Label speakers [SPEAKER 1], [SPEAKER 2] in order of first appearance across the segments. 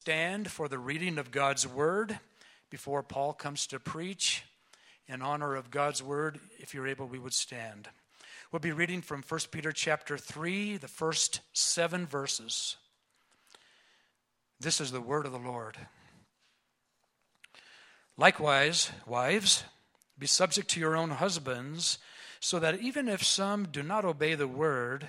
[SPEAKER 1] stand for the reading of God's word before Paul comes to preach. In honor of God's word, if you're able, we would stand. We'll be reading from 1 Peter chapter 3, the first seven verses. This is the word of the Lord. Likewise, wives, be subject to your own husbands, so that even if some do not obey the word,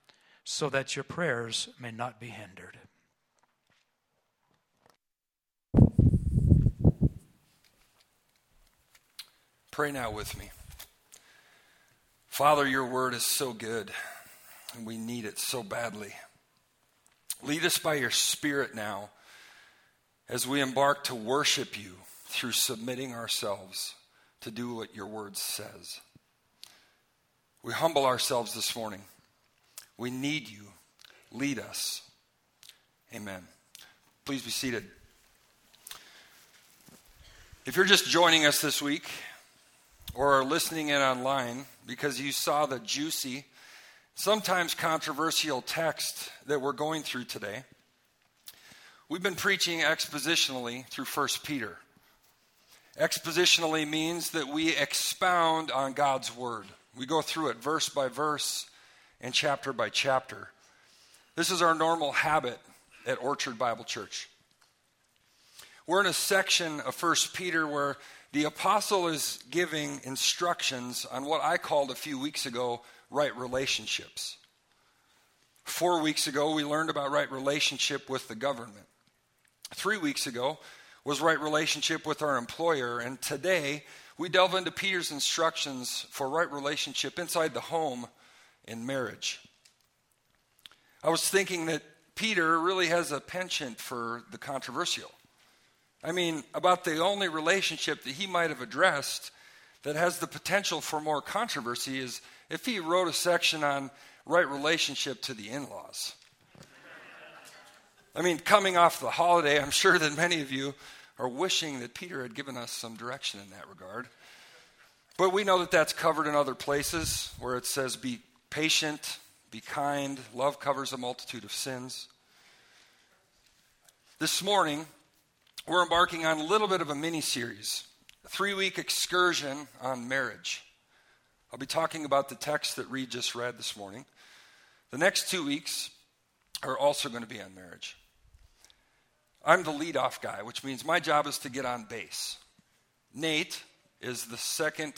[SPEAKER 1] so that your prayers may not be hindered.
[SPEAKER 2] Pray now with me. Father, your word is so good, and we need it so badly. Lead us by your Spirit now as we embark to worship you through submitting ourselves to do what your word says. We humble ourselves this morning we need you. Lead us. Amen. Please be seated. If you're just joining us this week or are listening in online because you saw the juicy, sometimes controversial text that we're going through today, we've been preaching expositionally through 1 Peter. Expositionally means that we expound on God's word. We go through it verse by verse, and chapter by chapter. This is our normal habit at Orchard Bible Church. We're in a section of First Peter where the apostle is giving instructions on what I called a few weeks ago right relationships. Four weeks ago, we learned about right relationship with the government. Three weeks ago was right relationship with our employer. And today, we delve into Peter's instructions for right relationship inside the home in marriage. I was thinking that Peter really has a penchant for the controversial. I mean, about the only relationship that he might have addressed that has the potential for more controversy is if he wrote a section on right relationship to the in laws. I mean, coming off the holiday, I'm sure that many of you are wishing that Peter had given us some direction in that regard. But we know that that's covered in other places where it says, be patient, be kind. Love covers a multitude of sins. This morning, we're embarking on a little bit of a mini series, a three week excursion on marriage. I'll be talking about the text that Reed just read this morning. The next two weeks are also going to be on marriage. I'm the lead-off guy, which means my job is to get on base. Nate is the second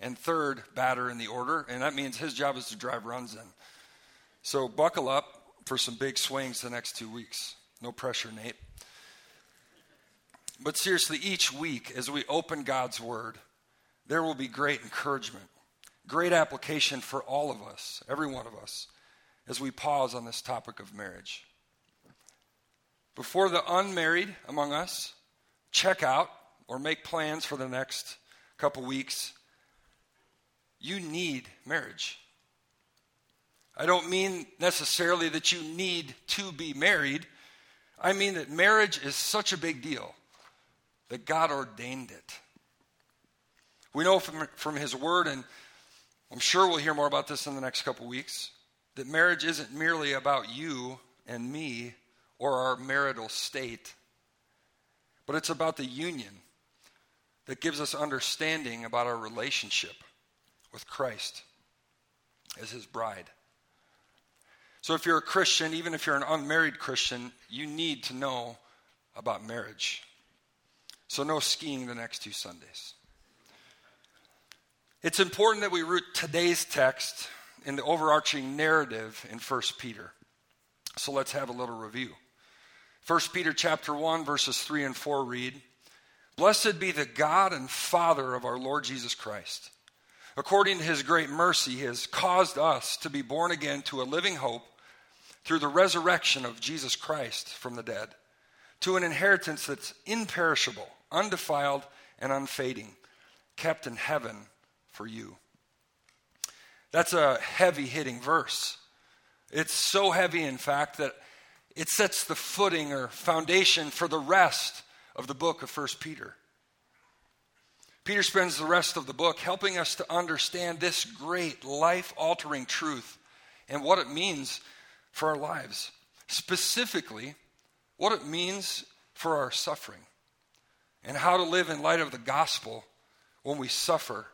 [SPEAKER 2] and third batter in the order, and that means his job is to drive runs in. So buckle up for some big swings the next two weeks. No pressure, Nate. But seriously, each week as we open God's Word, there will be great encouragement, great application for all of us, every one of us, as we pause on this topic of marriage. Before the unmarried among us check out or make plans for the next couple weeks, you need marriage. I don't mean necessarily that you need to be married. I mean that marriage is such a big deal that God ordained it. We know from, from His Word, and I'm sure we'll hear more about this in the next couple weeks, that marriage isn't merely about you and me or our marital state, but it's about the union that gives us understanding about our relationship with Christ as his bride. So, if you're a Christian, even if you're an unmarried Christian, you need to know about marriage. So, no skiing the next two Sundays. It's important that we root today's text in the overarching narrative in 1 Peter. So let's have a little review. 1 Peter chapter 1 verses 3 and 4 read, Blessed be the God and Father of our Lord Jesus Christ. According to his great mercy, he has caused us to be born again to a living hope through the resurrection of Jesus Christ from the dead, to an inheritance that's imperishable, undefiled, and unfading, kept in heaven for you. That's a heavy hitting verse. It's so heavy, in fact, that it sets the footing or foundation for the rest of the book of 1 Peter. Peter spends the rest of the book helping us to understand this great life altering truth and what it means for our lives. Specifically, what it means for our suffering and how to live in light of the gospel when we suffer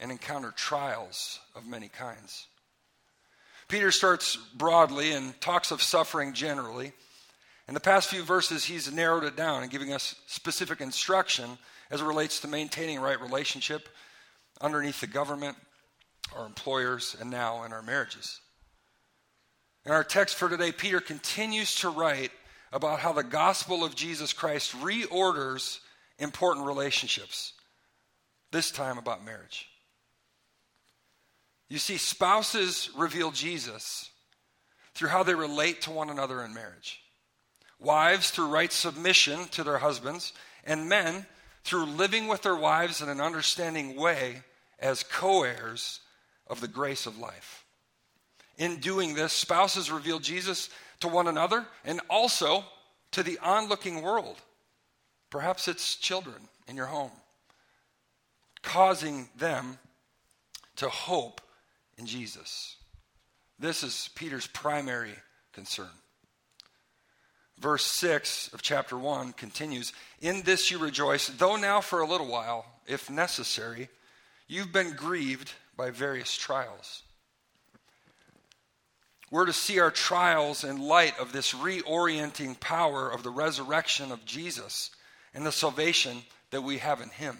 [SPEAKER 2] and encounter trials of many kinds. Peter starts broadly and talks of suffering generally. In the past few verses, he's narrowed it down and giving us specific instruction as it relates to maintaining right relationship underneath the government, our employers, and now in our marriages. In our text for today, Peter continues to write about how the gospel of Jesus Christ reorders important relationships, this time about marriage. You see, spouses reveal Jesus through how they relate to one another in marriage. Wives through right submission to their husbands, and men through living with their wives in an understanding way as co heirs of the grace of life. In doing this, spouses reveal Jesus to one another and also to the onlooking world. Perhaps it's children in your home, causing them to hope in Jesus. This is Peter's primary concern. Verse 6 of chapter 1 continues In this you rejoice, though now for a little while, if necessary, you've been grieved by various trials. We're to see our trials in light of this reorienting power of the resurrection of Jesus and the salvation that we have in Him.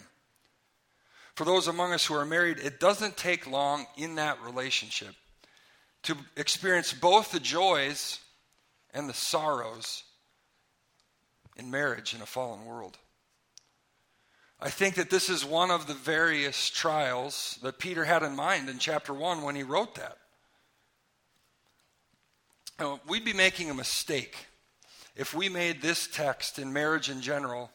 [SPEAKER 2] For those among us who are married, it doesn't take long in that relationship to experience both the joys and the sorrows in marriage in a fallen world. I think that this is one of the various trials that Peter had in mind in chapter 1 when he wrote that. Now, we'd be making a mistake if we made this text in marriage in general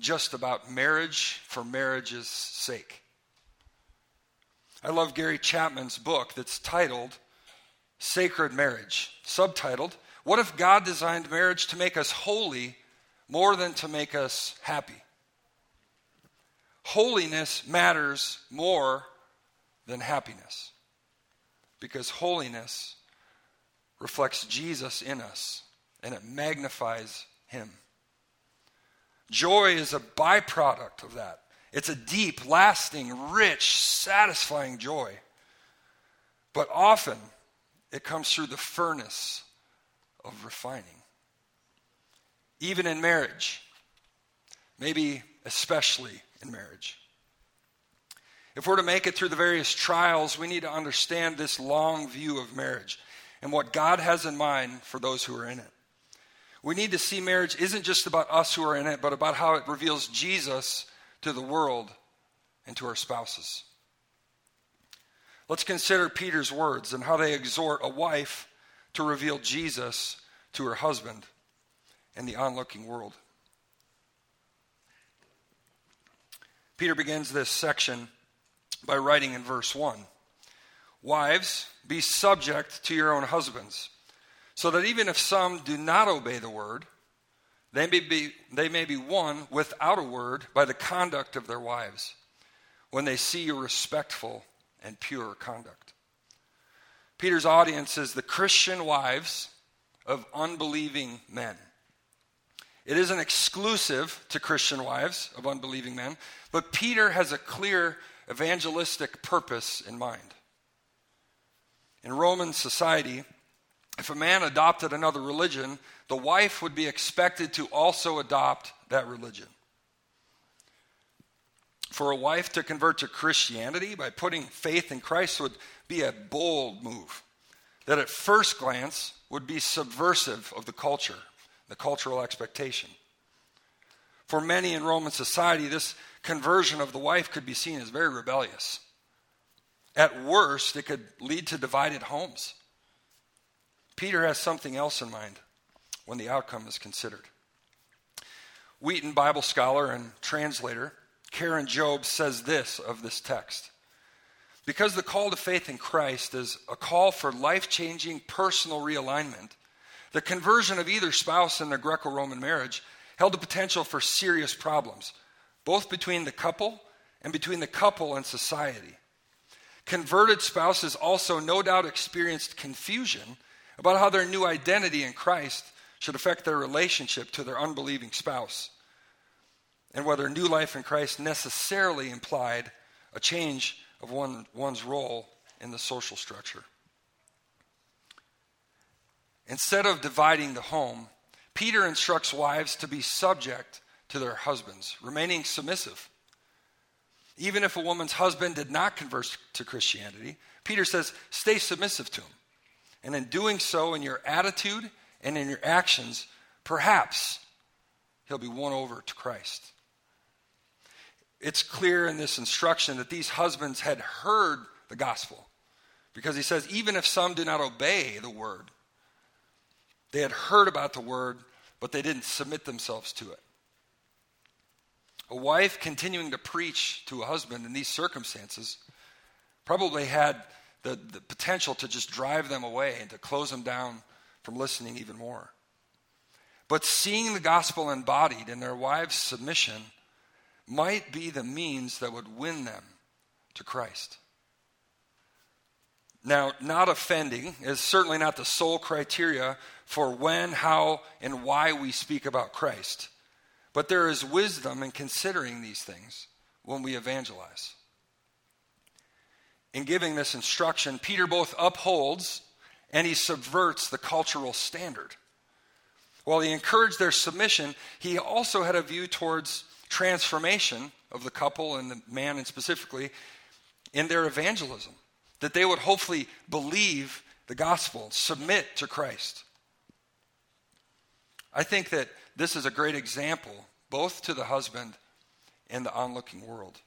[SPEAKER 2] just about marriage for marriage's sake. I love Gary Chapman's book that's titled Sacred Marriage, subtitled, What if God designed marriage to make us holy more than to make us happy? Holiness matters more than happiness because holiness reflects Jesus in us and it magnifies him. Joy is a byproduct of that. It's a deep, lasting, rich, satisfying joy. But often it comes through the furnace of refining. Even in marriage, maybe especially in marriage. If we're to make it through the various trials, we need to understand this long view of marriage and what God has in mind for those who are in it. We need to see marriage isn't just about us who are in it, but about how it reveals Jesus to the world and to our spouses. Let's consider Peter's words and how they exhort a wife to reveal Jesus to her husband and the onlooking world. Peter begins this section by writing in verse 1 Wives, be subject to your own husbands so that even if some do not obey the word, they may be, they may be won without a word by the conduct of their wives when they see you respectful and pure conduct. Peter's audience is the Christian wives of unbelieving men. It isn't exclusive to Christian wives of unbelieving men, but Peter has a clear evangelistic purpose in mind. In Roman society, if a man adopted another religion, the wife would be expected to also adopt that religion. For a wife to convert to Christianity by putting faith in Christ would be a bold move that at first glance would be subversive of the culture, the cultural expectation. For many in Roman society, this conversion of the wife could be seen as very rebellious. At worst, it could lead to divided homes. Peter has something else in mind when the outcome is considered. Wheaton Bible scholar and translator Karen Jobes says this of this text Because the call to faith in Christ is a call for life changing personal realignment, the conversion of either spouse in their Greco Roman marriage held the potential for serious problems, both between the couple and between the couple and society. Converted spouses also no doubt experienced confusion about how their new identity in Christ should affect their relationship to their unbelieving spouse, and whether new life in Christ necessarily implied a change of one, one's role in the social structure. Instead of dividing the home, Peter instructs wives to be subject to their husbands, remaining submissive. Even if a woman's husband did not convert to Christianity, Peter says, stay submissive to him. And in doing so, in your attitude and in your actions, perhaps he'll be won over to Christ. It's clear in this instruction that these husbands had heard the gospel because he says, even if some do not obey the word, they had heard about the word but they didn't submit themselves to it. A wife continuing to preach to a husband in these circumstances probably had the, the potential to just drive them away and to close them down from listening even more. But seeing the gospel embodied in their wives' submission might be the means that would win them to Christ. Now, not offending is certainly not the sole criteria for when, how, and why we speak about Christ. But there is wisdom in considering these things when we evangelize. In giving this instruction, Peter both upholds and he subverts the cultural standard. While he encouraged their submission, he also had a view towards transformation of the couple and the man, and specifically in their evangelism, that they would hopefully believe the gospel, submit to Christ. I think that this is a great example, both to the husband and the onlooking world.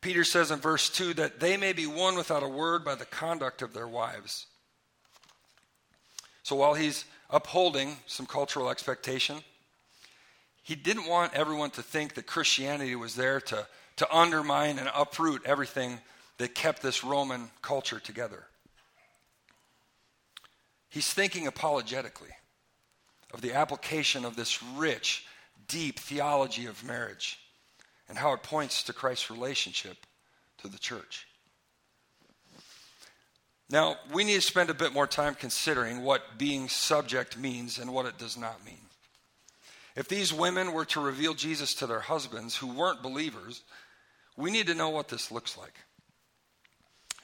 [SPEAKER 2] Peter says in verse 2 that they may be won without a word by the conduct of their wives. So while he's upholding some cultural expectation, he didn't want everyone to think that Christianity was there to, to undermine and uproot everything that kept this Roman culture together. He's thinking apologetically of the application of this rich, deep theology of marriage and how it points to Christ's relationship to the church. Now, we need to spend a bit more time considering what being subject means and what it does not mean. If these women were to reveal Jesus to their husbands who weren't believers, we need to know what this looks like.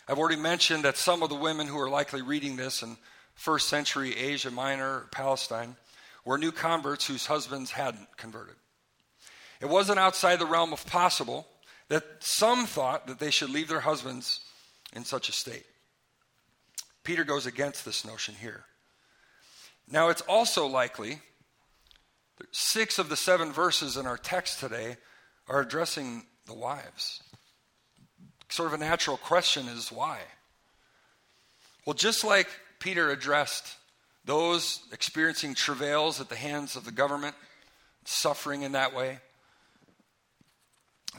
[SPEAKER 2] I've already mentioned that some of the women who are likely reading this in first century Asia Minor, Palestine, were new converts whose husbands hadn't converted. It wasn't outside the realm of possible that some thought that they should leave their husbands in such a state. Peter goes against this notion here. Now, it's also likely six of the seven verses in our text today are addressing the wives. Sort of a natural question is why? Well, just like Peter addressed those experiencing travails at the hands of the government, suffering in that way,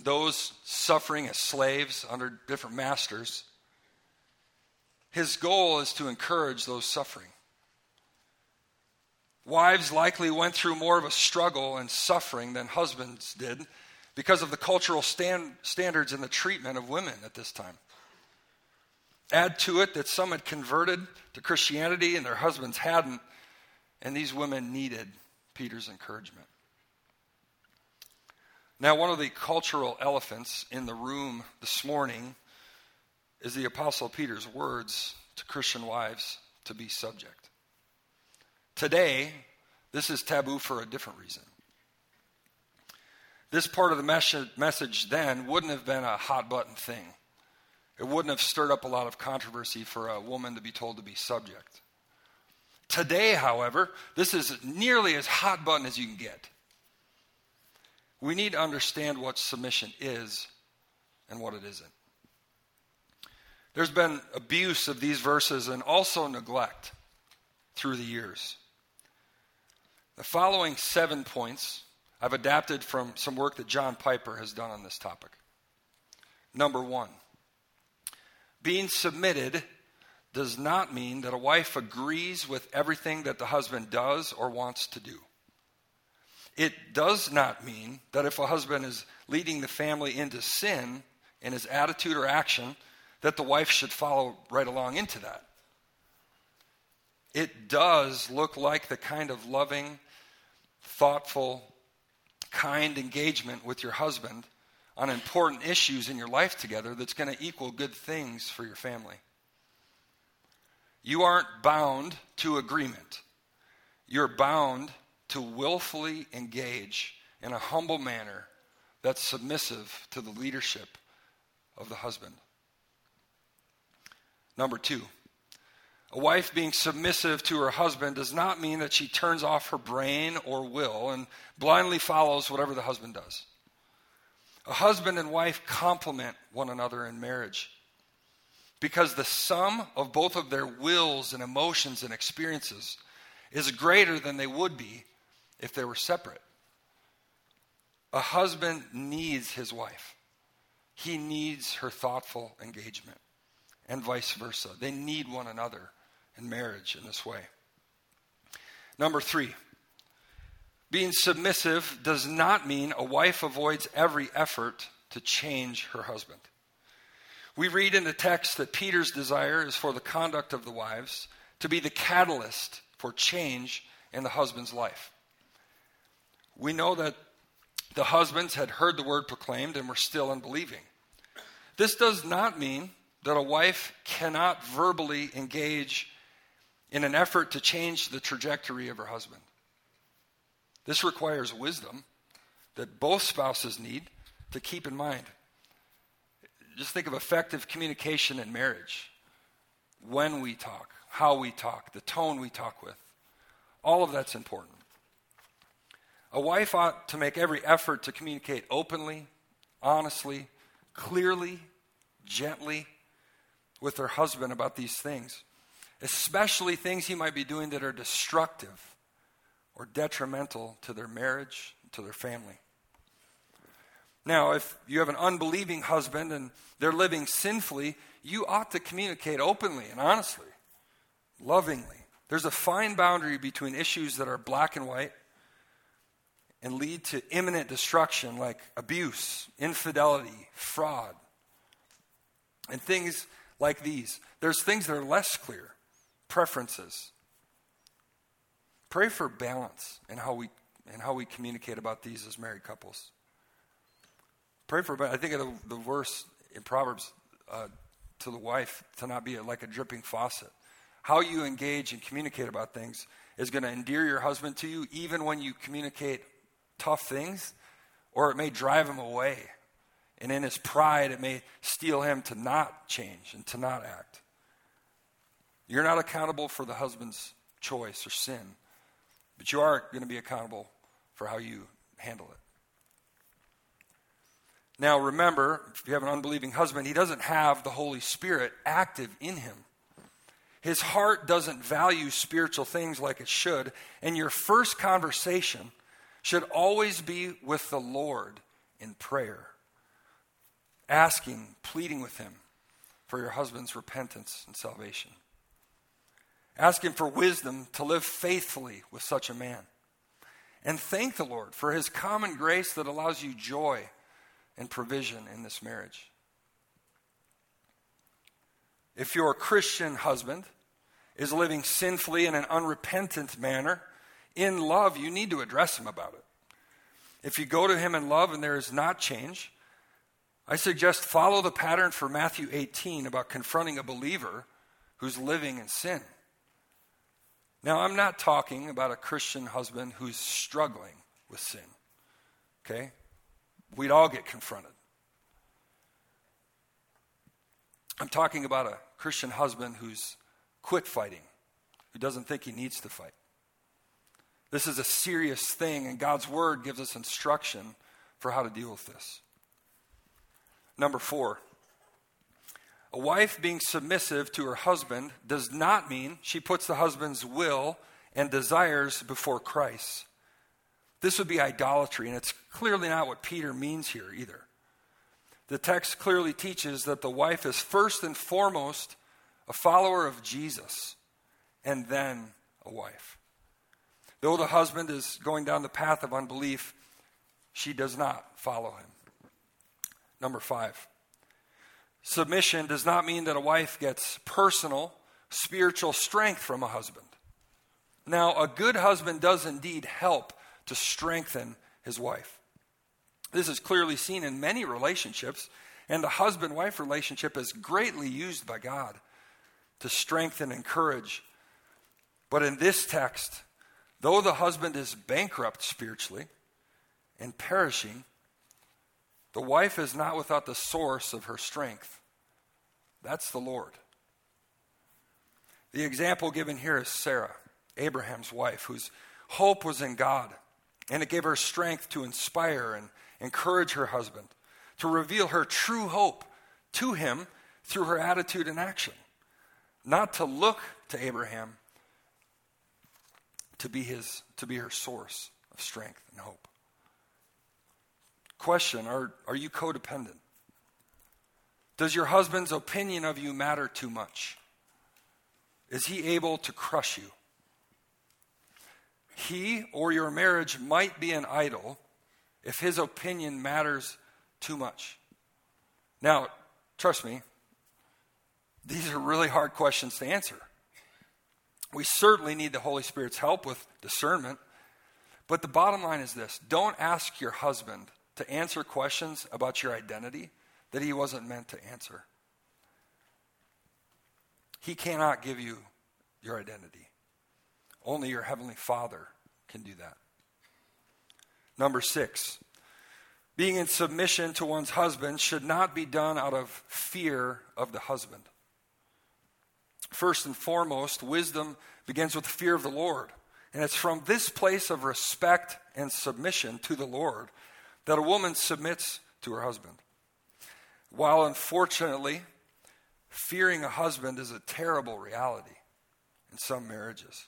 [SPEAKER 2] those suffering as slaves under different masters, his goal is to encourage those suffering. Wives likely went through more of a struggle and suffering than husbands did because of the cultural stand, standards and the treatment of women at this time. Add to it that some had converted to Christianity and their husbands hadn't, and these women needed Peter's encouragement. Now, one of the cultural elephants in the room this morning is the Apostle Peter's words to Christian wives to be subject. Today, this is taboo for a different reason. This part of the message then wouldn't have been a hot button thing. It wouldn't have stirred up a lot of controversy for a woman to be told to be subject. Today, however, this is nearly as hot button as you can get. We need to understand what submission is and what it isn't. There's been abuse of these verses and also neglect through the years. The following seven points I've adapted from some work that John Piper has done on this topic. Number one, being submitted does not mean that a wife agrees with everything that the husband does or wants to do. It does not mean that if a husband is leading the family into sin in his attitude or action, that the wife should follow right along into that. It does look like the kind of loving, thoughtful, kind engagement with your husband on important issues in your life together that's going to equal good things for your family. You aren't bound to agreement. You're bound to willfully engage in a humble manner that's submissive to the leadership of the husband. Number two, a wife being submissive to her husband does not mean that she turns off her brain or will and blindly follows whatever the husband does. A husband and wife complement one another in marriage because the sum of both of their wills and emotions and experiences is greater than they would be if they were separate. A husband needs his wife, he needs her thoughtful engagement, and vice versa. They need one another in marriage in this way. Number three, being submissive does not mean a wife avoids every effort to change her husband. We read in the text that Peter's desire is for the conduct of the wives to be the catalyst for change in the husband's life. We know that the husbands had heard the word proclaimed and were still unbelieving. This does not mean that a wife cannot verbally engage in an effort to change the trajectory of her husband. This requires wisdom that both spouses need to keep in mind. Just think of effective communication in marriage. When we talk, how we talk, the tone we talk with. All of that's important. A wife ought to make every effort to communicate openly, honestly, clearly, gently with her husband about these things, especially things he might be doing that are destructive or detrimental to their marriage, to their family. Now, if you have an unbelieving husband and they're living sinfully, you ought to communicate openly and honestly, lovingly. There's a fine boundary between issues that are black and white and lead to imminent destruction, like abuse, infidelity, fraud, and things like these. There's things that are less clear preferences, Pray for balance in how we in how we communicate about these as married couples. Pray for. I think of the, the verse in Proverbs uh, to the wife to not be like a dripping faucet. How you engage and communicate about things is going to endear your husband to you, even when you communicate tough things, or it may drive him away. And in his pride, it may steel him to not change and to not act. You're not accountable for the husband's choice or sin. But you are going to be accountable for how you handle it. Now, remember, if you have an unbelieving husband, he doesn't have the Holy Spirit active in him. His heart doesn't value spiritual things like it should, and your first conversation should always be with the Lord in prayer, asking, pleading with him for your husband's repentance and salvation. Ask Him for wisdom to live faithfully with such a man. And thank the Lord for His common grace that allows you joy and provision in this marriage. If your Christian husband is living sinfully in an unrepentant manner, in love, you need to address him about it. If you go to him in love and there is not change, I suggest follow the pattern for Matthew 18 about confronting a believer who's living in sin. Now, I'm not talking about a Christian husband who's struggling with sin. Okay? We'd all get confronted. I'm talking about a Christian husband who's quit fighting, who doesn't think he needs to fight. This is a serious thing, and God's Word gives us instruction for how to deal with this. Number four, a wife being submissive to her husband does not mean she puts the husband's will and desires before Christ. This would be idolatry, and it's clearly not what Peter means here either. The text clearly teaches that the wife is first and foremost a follower of Jesus and then a wife. Though the husband is going down the path of unbelief, she does not follow him. Number five, submission does not mean that a wife gets personal, spiritual strength from a husband. Now, a good husband does indeed help to strengthen his wife. This is clearly seen in many relationships, and the husband wife relationship is greatly used by God to strengthen and encourage. But in this text, though the husband is bankrupt spiritually and perishing, the wife is not without the source of her strength. That's the Lord. The example given here is Sarah, Abraham's wife, whose hope was in God, and it gave her strength to inspire and encourage her husband, to reveal her true hope to him through her attitude and action, not to look to Abraham to be his to be her source of strength and hope. Question Are, are you codependent? Does your husband's opinion of you matter too much? Is he able to crush you? He or your marriage might be an idol if his opinion matters too much. Now, trust me, these are really hard questions to answer. We certainly need the Holy Spirit's help with discernment. But the bottom line is this don't ask your husband to answer questions about your identity that he wasn't meant to answer. He cannot give you your identity. Only your Heavenly Father can do that. Number six, being in submission to one's husband should not be done out of fear of the husband. First and foremost, wisdom begins with fear of the Lord. And it's from this place of respect and submission to the Lord that a woman submits to her husband. While unfortunately, fearing a husband is a terrible reality in some marriages,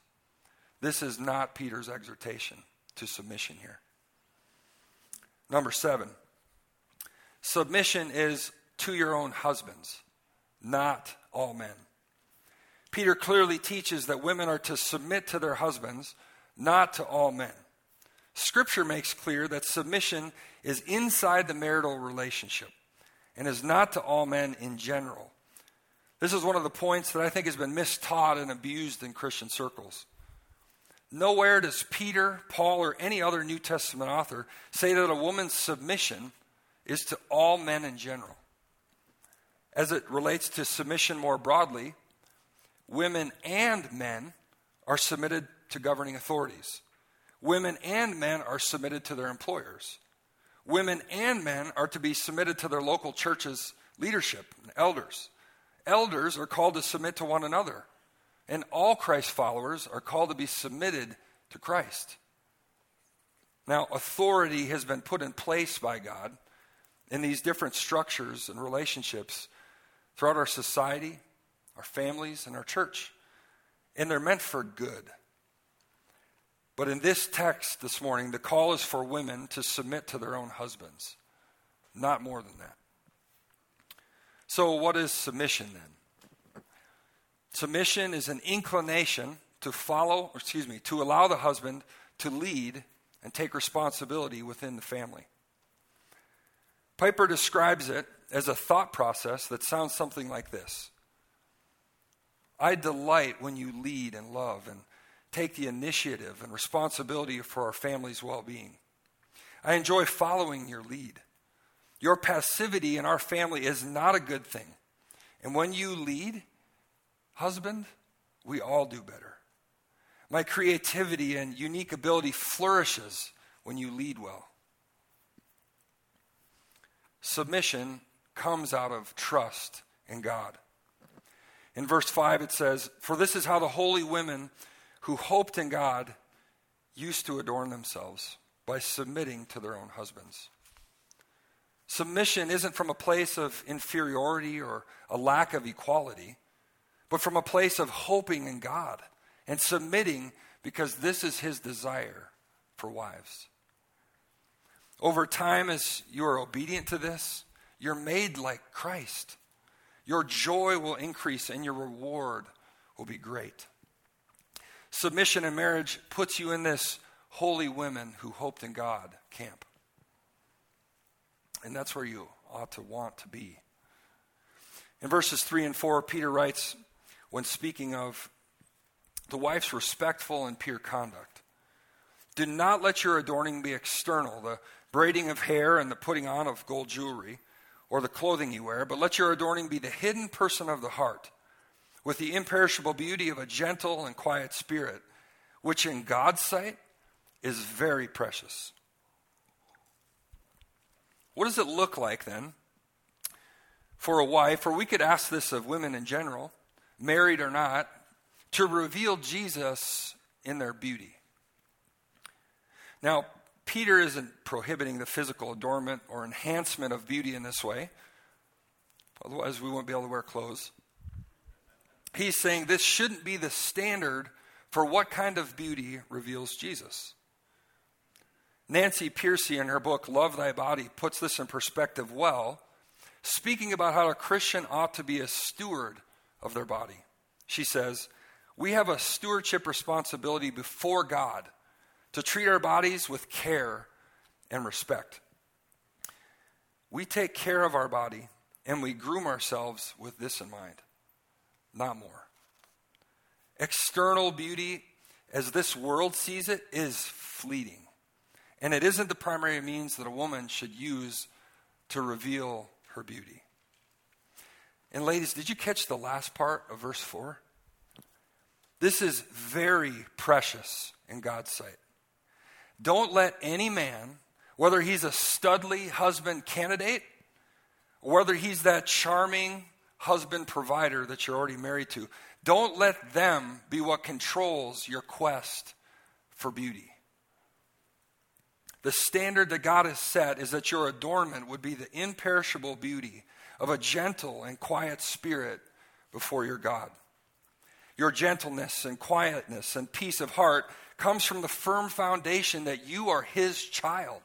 [SPEAKER 2] this is not Peter's exhortation to submission here. Number seven, submission is to your own husbands, not all men. Peter clearly teaches that women are to submit to their husbands, not to all men. Scripture makes clear that submission is inside the marital relationship and is not to all men in general. This is one of the points that I think has been mistaught and abused in Christian circles. Nowhere does Peter, Paul, or any other New Testament author say that a woman's submission is to all men in general. As it relates to submission more broadly, women and men are submitted to governing authorities. Women and men are submitted to their employers. Women and men are to be submitted to their local church's leadership and elders. Elders are called to submit to one another. And all Christ followers are called to be submitted to Christ. Now, authority has been put in place by God in these different structures and relationships throughout our society, our families, and our church. And they're meant for good. But in this text this morning, the call is for women to submit to their own husbands, not more than that. So, what is submission then? Submission is an inclination to follow, excuse me, to allow the husband to lead and take responsibility within the family. Piper describes it as a thought process that sounds something like this I delight when you lead and love and take the initiative and responsibility for our family's well being. I enjoy following your lead. Your passivity in our family is not a good thing. And when you lead, Husband, we all do better. My creativity and unique ability flourishes when you lead well. Submission comes out of trust in God. In verse 5, it says, For this is how the holy women who hoped in God used to adorn themselves by submitting to their own husbands. Submission isn't from a place of inferiority or a lack of equality, but from a place of hoping in God and submitting because this is His desire for wives. Over time, as you are obedient to this, you're made like Christ. Your joy will increase and your reward will be great. Submission in marriage puts you in this holy women who hoped in God camp. And that's where you ought to want to be. In verses 3 and 4, Peter writes, when speaking of the wife's respectful and pure conduct, do not let your adorning be external, the braiding of hair and the putting on of gold jewelry, or the clothing you wear, but let your adorning be the hidden person of the heart, with the imperishable beauty of a gentle and quiet spirit, which in God's sight is very precious. What does it look like then for a wife, or we could ask this of women in general, married or not, to reveal Jesus in their beauty? Now, Peter isn't prohibiting the physical adornment or enhancement of beauty in this way. Otherwise, we won't be able to wear clothes. He's saying this shouldn't be the standard for what kind of beauty reveals Jesus. Nancy Pearcey, in her book Love Thy Body, puts this in perspective well, speaking about how a Christian ought to be a steward of their body. She says, We have a stewardship responsibility before God to treat our bodies with care and respect. We take care of our body and we groom ourselves with this in mind, not more. External beauty, as this world sees it, is fleeting. And it isn't the primary means that a woman should use to reveal her beauty. And, ladies, did you catch the last part of verse 4? This is very precious in God's sight. Don't let any man, whether he's a studly husband candidate, whether he's that charming husband provider that you're already married to, don't let them be what controls your quest for beauty. The standard that God has set is that your adornment would be the imperishable beauty of a gentle and quiet spirit before your God. Your gentleness and quietness and peace of heart comes from the firm foundation that you are His child.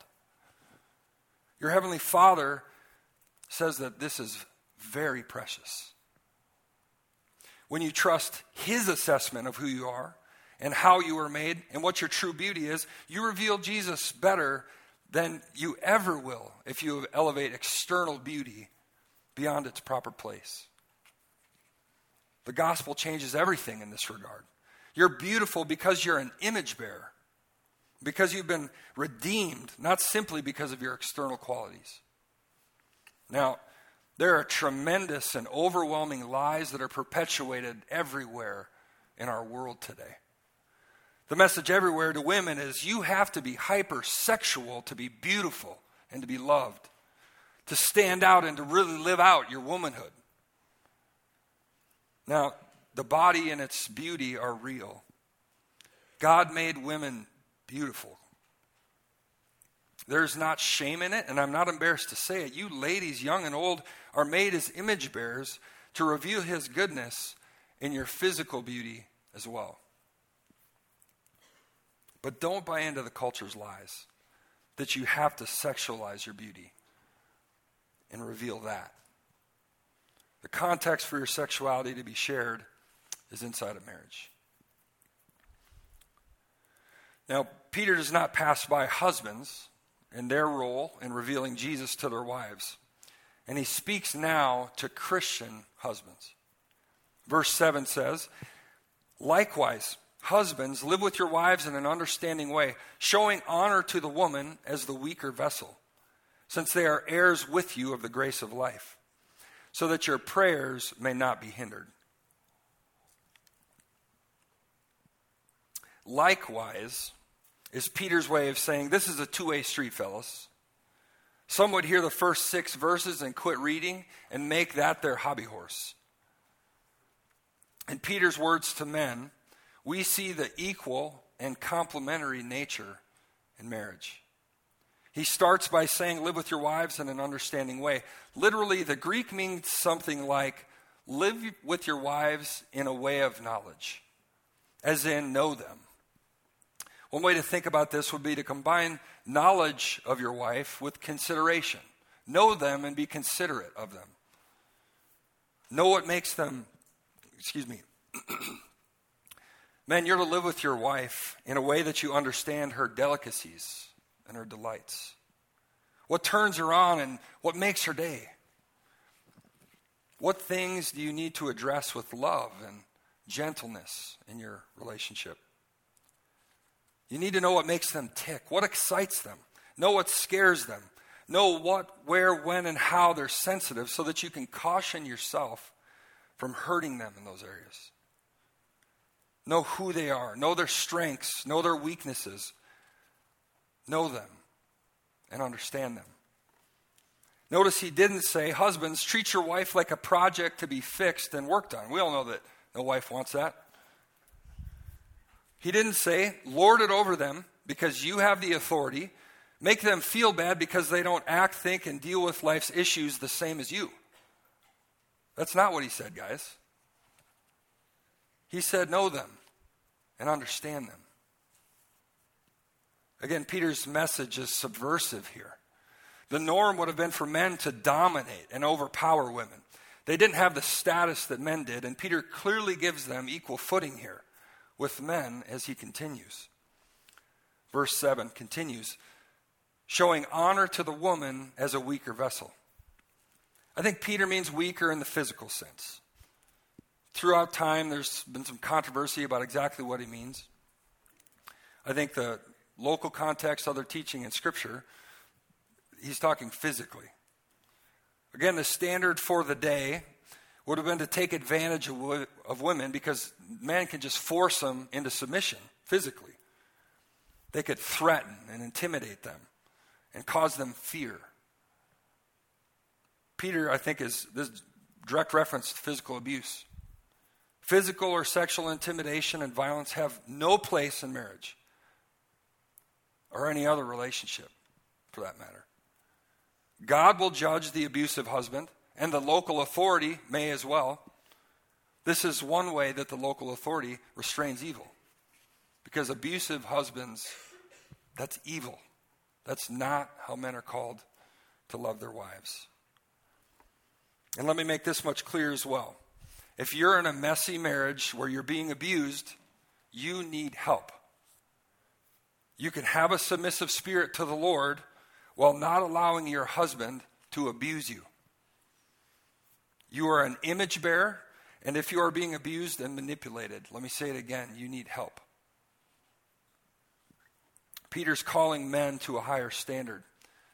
[SPEAKER 2] Your Heavenly Father says that this is very precious. When you trust His assessment of who you are, and how you were made and what your true beauty is, you reveal Jesus better than you ever will if you elevate external beauty beyond its proper place. The gospel changes everything in this regard. You're beautiful because you're an image bearer, because you've been redeemed, not simply because of your external qualities. Now, there are tremendous and overwhelming lies that are perpetuated everywhere in our world today. The message everywhere to women is you have to be hypersexual to be beautiful and to be loved, to stand out and to really live out your womanhood. Now, the body and its beauty are real. God made women beautiful. There's not shame in it, and I'm not embarrassed to say it. You ladies, young and old, are made as image bearers to reveal His goodness in your physical beauty as well. But don't buy into the culture's lies that you have to sexualize your beauty and reveal that. The context for your sexuality to be shared is inside of marriage. Now, Peter does not pass by husbands and their role in revealing Jesus to their wives. And he speaks now to Christian husbands. Verse 7 says, Likewise, Husbands, live with your wives in an understanding way, showing honor to the woman as the weaker vessel, since they are heirs with you of the grace of life, so that your prayers may not be hindered. likewise is Peter's way of saying this is a two way street, fellas. Some would hear the first six verses and quit reading and make that their hobby horse. In Peter's words to men, we see the equal and complementary nature in marriage. He starts by saying, Live with your wives in an understanding way. Literally, the Greek means something like, Live with your wives in a way of knowledge, as in, know them. One way to think about this would be to combine knowledge of your wife with consideration. Know them and be considerate of them. Know what makes them, excuse me. Men, you're to live with your wife in a way that you understand her delicacies and her delights. What turns her on and what makes her day? What things do you need to address with love and gentleness in your relationship? You need to know what makes them tick, what excites them, know what scares them, know what, where, when, and how they're sensitive so that you can caution yourself from hurting them in those areas. Know who they are, know their strengths, know their weaknesses, know them, and understand them. Notice he didn't say, Husbands, treat your wife like a project to be fixed and worked on. We all know that no wife wants that. He didn't say, Lord it over them because you have the authority. Make them feel bad because they don't act, think, and deal with life's issues the same as you. That's not what he said, guys. He said, Know them and understand them. Again, Peter's message is subversive here. The norm would have been for men to dominate and overpower women. They didn't have the status that men did, and Peter clearly gives them equal footing here with men as he continues. Verse 7 continues showing honor to the woman as a weaker vessel. I think Peter means weaker in the physical sense. Throughout time, there's been some controversy about exactly what he means. I think the local context, other teaching in Scripture, he's talking physically. Again, the standard for the day would have been to take advantage of, of women because man can just force them into submission physically. They could threaten and intimidate them and cause them fear. Peter, I think, is this direct reference to physical abuse. Physical or sexual intimidation and violence have no place in marriage or any other relationship for that matter. God will judge the abusive husband, and the local authority may as well. This is one way that the local authority restrains evil. Because abusive husbands, that's evil. That's not how men are called to love their wives. And let me make this much clear as well. If you're in a messy marriage where you're being abused, you need help. You can have a submissive spirit to the Lord while not allowing your husband to abuse you. You are an image bearer, and if you are being abused and manipulated, let me say it again, you need help. Peter's calling men to a higher standard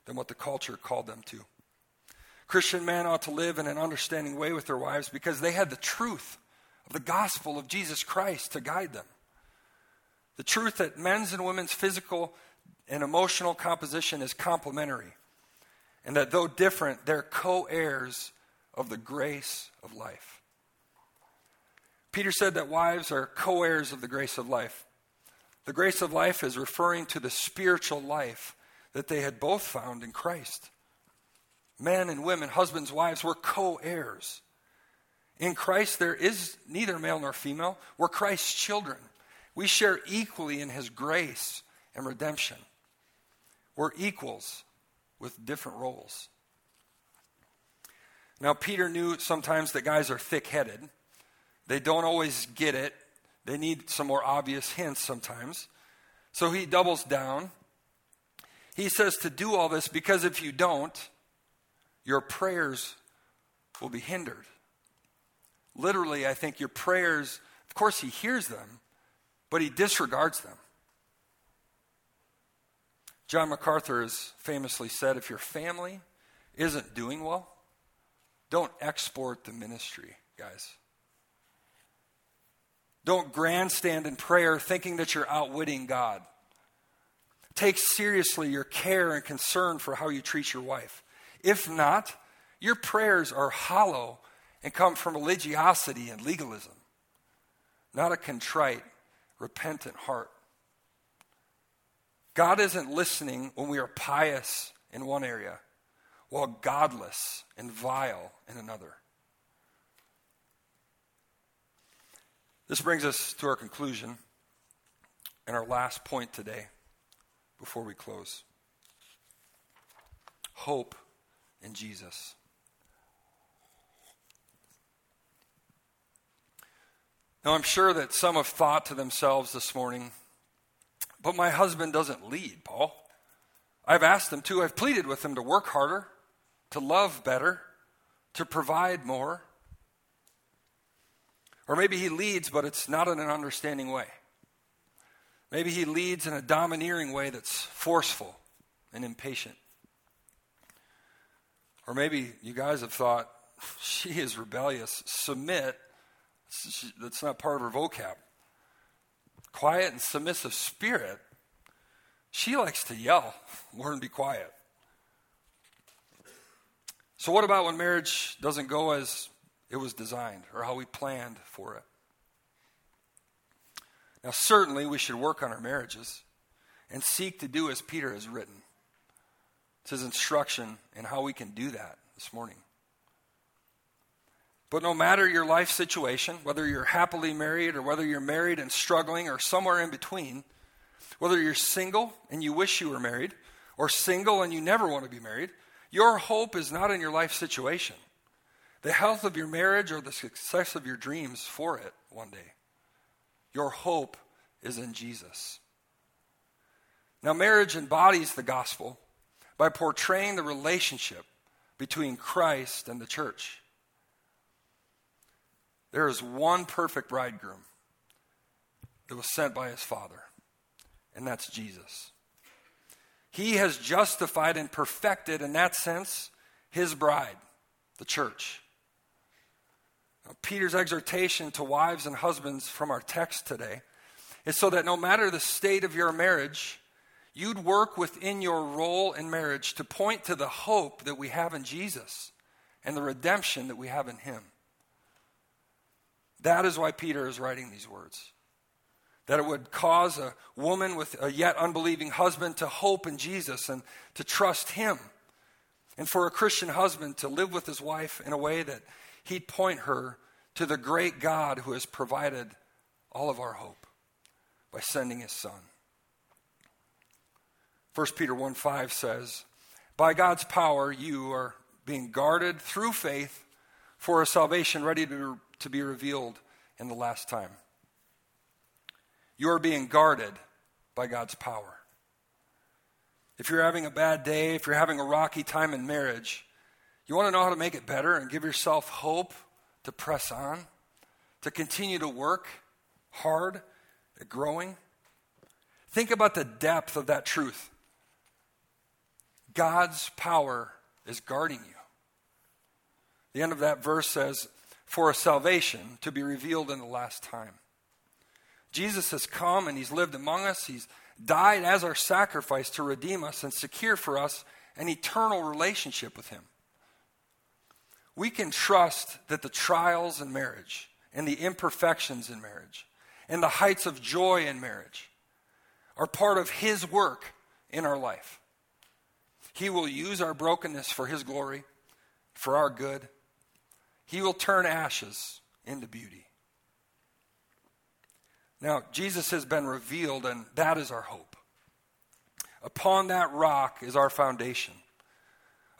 [SPEAKER 2] than what the culture called them to. Christian men ought to live in an understanding way with their wives because they had the truth of the gospel of Jesus Christ to guide them. The truth that men's and women's physical and emotional composition is complementary, and that though different, they're co heirs of the grace of life. Peter said that wives are co heirs of the grace of life. The grace of life is referring to the spiritual life that they had both found in Christ men and women, husbands, wives, we're co heirs. In Christ, there is neither male nor female. We're Christ's children. We share equally in his grace and redemption. We're equals with different roles. Now, Peter knew sometimes that guys are thick headed. They don't always get it, they need some more obvious hints sometimes. So he doubles down. He says to do all this because if you don't, your prayers will be hindered. Literally, I think your prayers, of course, he hears them, but he disregards them. John MacArthur has famously said if your family isn't doing well, don't export the ministry, guys. Don't grandstand in prayer thinking that you're outwitting God. Take seriously your care and concern for how you treat your wife. If not, your prayers are hollow and come from religiosity and legalism, not a contrite, repentant heart. God isn't listening when we are pious in one area while godless and vile in another. This brings us to our conclusion and our last point today before we close hope in Jesus. Now, I'm sure that some have thought to themselves this morning, but my husband doesn't lead, Paul. I've asked him to, I've pleaded with him to work harder, to love better, to provide more. Or maybe he leads, but it's not in an understanding way. Maybe he leads in a domineering way that's forceful and impatient. Or maybe you guys have thought, she is rebellious. Submit, that's not part of her vocab. Quiet and submissive spirit, she likes to yell more to be quiet. So, what about when marriage doesn't go as it was designed or how we planned for it? Now, certainly we should work on our marriages and seek to do as Peter has written. It's his instruction in how we can do that this morning. But no matter your life situation, whether you're happily married or whether you're married and struggling or somewhere in between, whether you're single and you wish you were married or single and you never want to be married, your hope is not in your life situation, the health of your marriage, or the success of your dreams for it one day. Your hope is in Jesus. Now, marriage embodies the gospel by portraying the relationship between Christ and the church. There is one perfect bridegroom that was sent by his Father, and that's Jesus. He has justified and perfected, in that sense, his bride, the church. Now, Peter's exhortation to wives and husbands from our text today is so that no matter the state of your marriage, you'd work within your role in marriage to point to the hope that we have in Jesus and the redemption that we have in him. That is why Peter is writing these words that it would cause a woman with a yet unbelieving husband to hope in Jesus and to trust him. And for a Christian husband to live with his wife in a way that he'd point her to the great God who has provided all of our hope by sending his son. 1 Peter 1 5 says, By God's power, you are being guarded through faith for a salvation ready to, to be revealed in the last time. You're being guarded by God's power. If you're having a bad day, if you're having a rocky time in marriage, you want to know how to make it better and give yourself hope to press on, to continue to work hard at growing. Think about the depth of that truth. God's power is guarding you. The end of that verse says, for a salvation to be revealed in the last time. Jesus has come and he's lived among us. He's died as our sacrifice to redeem us and secure for us an eternal relationship with him. We can trust that the trials in marriage and the imperfections in marriage and the heights of joy in marriage are part of his work in our life. He will use our brokenness for his glory, for our good. He will turn ashes into beauty. Now, Jesus has been revealed, and that is our hope. Upon that rock is our foundation.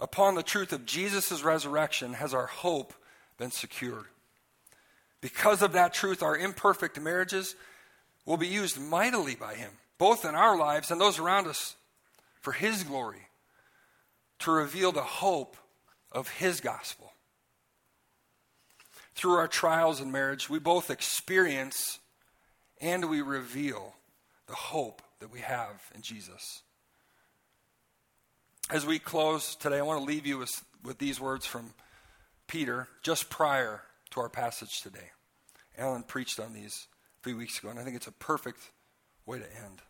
[SPEAKER 2] Upon the truth of Jesus' resurrection has our hope been secured. Because of that truth, our imperfect marriages will be used mightily by Him, both in our lives and those around us, for His glory, to reveal the hope of His gospel. Through our trials in marriage, we both experience and we reveal the hope that we have in Jesus. As we close today, I want to leave you with, with these words from Peter just prior to our passage today. Alan preached on these few weeks ago, and I think it's a perfect way to end.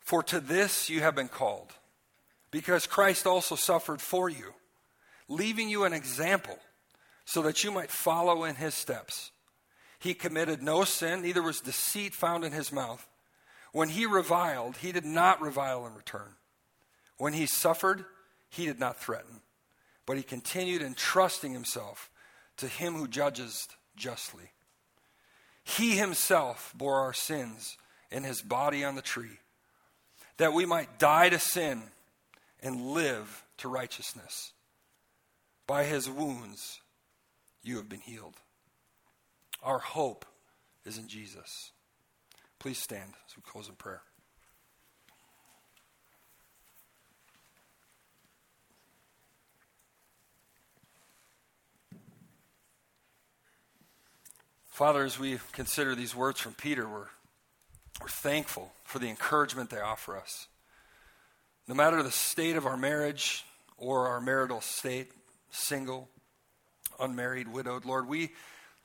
[SPEAKER 2] For to this you have been called, because Christ also suffered for you, leaving you an example so that you might follow in his steps. He committed no sin, neither was deceit found in his mouth. When he reviled, he did not revile in return. When he suffered, he did not threaten, but he continued entrusting himself to him who judges justly. He himself bore our sins in his body on the tree, that we might die to sin and live to righteousness. By his wounds, you have been healed. Our hope is in Jesus. Please stand as we close in prayer. Father, as we consider these words from Peter, we're, we're thankful for the encouragement they offer us. No matter the state of our marriage or our marital state, single, unmarried, widowed, Lord, we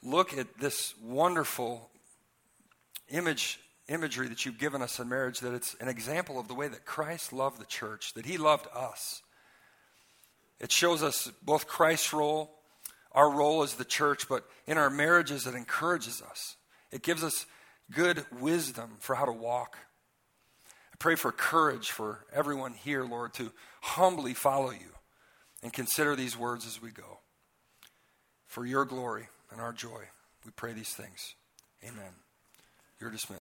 [SPEAKER 2] look at this wonderful image imagery that you've given us in marriage that it's an example of the way that Christ loved the church, that he loved us. It shows us both Christ's role, our role as the church, but in our marriages, it encourages us. It gives us good wisdom for how to walk. I pray for courage for everyone here, Lord, to humbly follow you and consider these words as we go. For your glory and our joy, we pray these things. Amen. You're dismissed.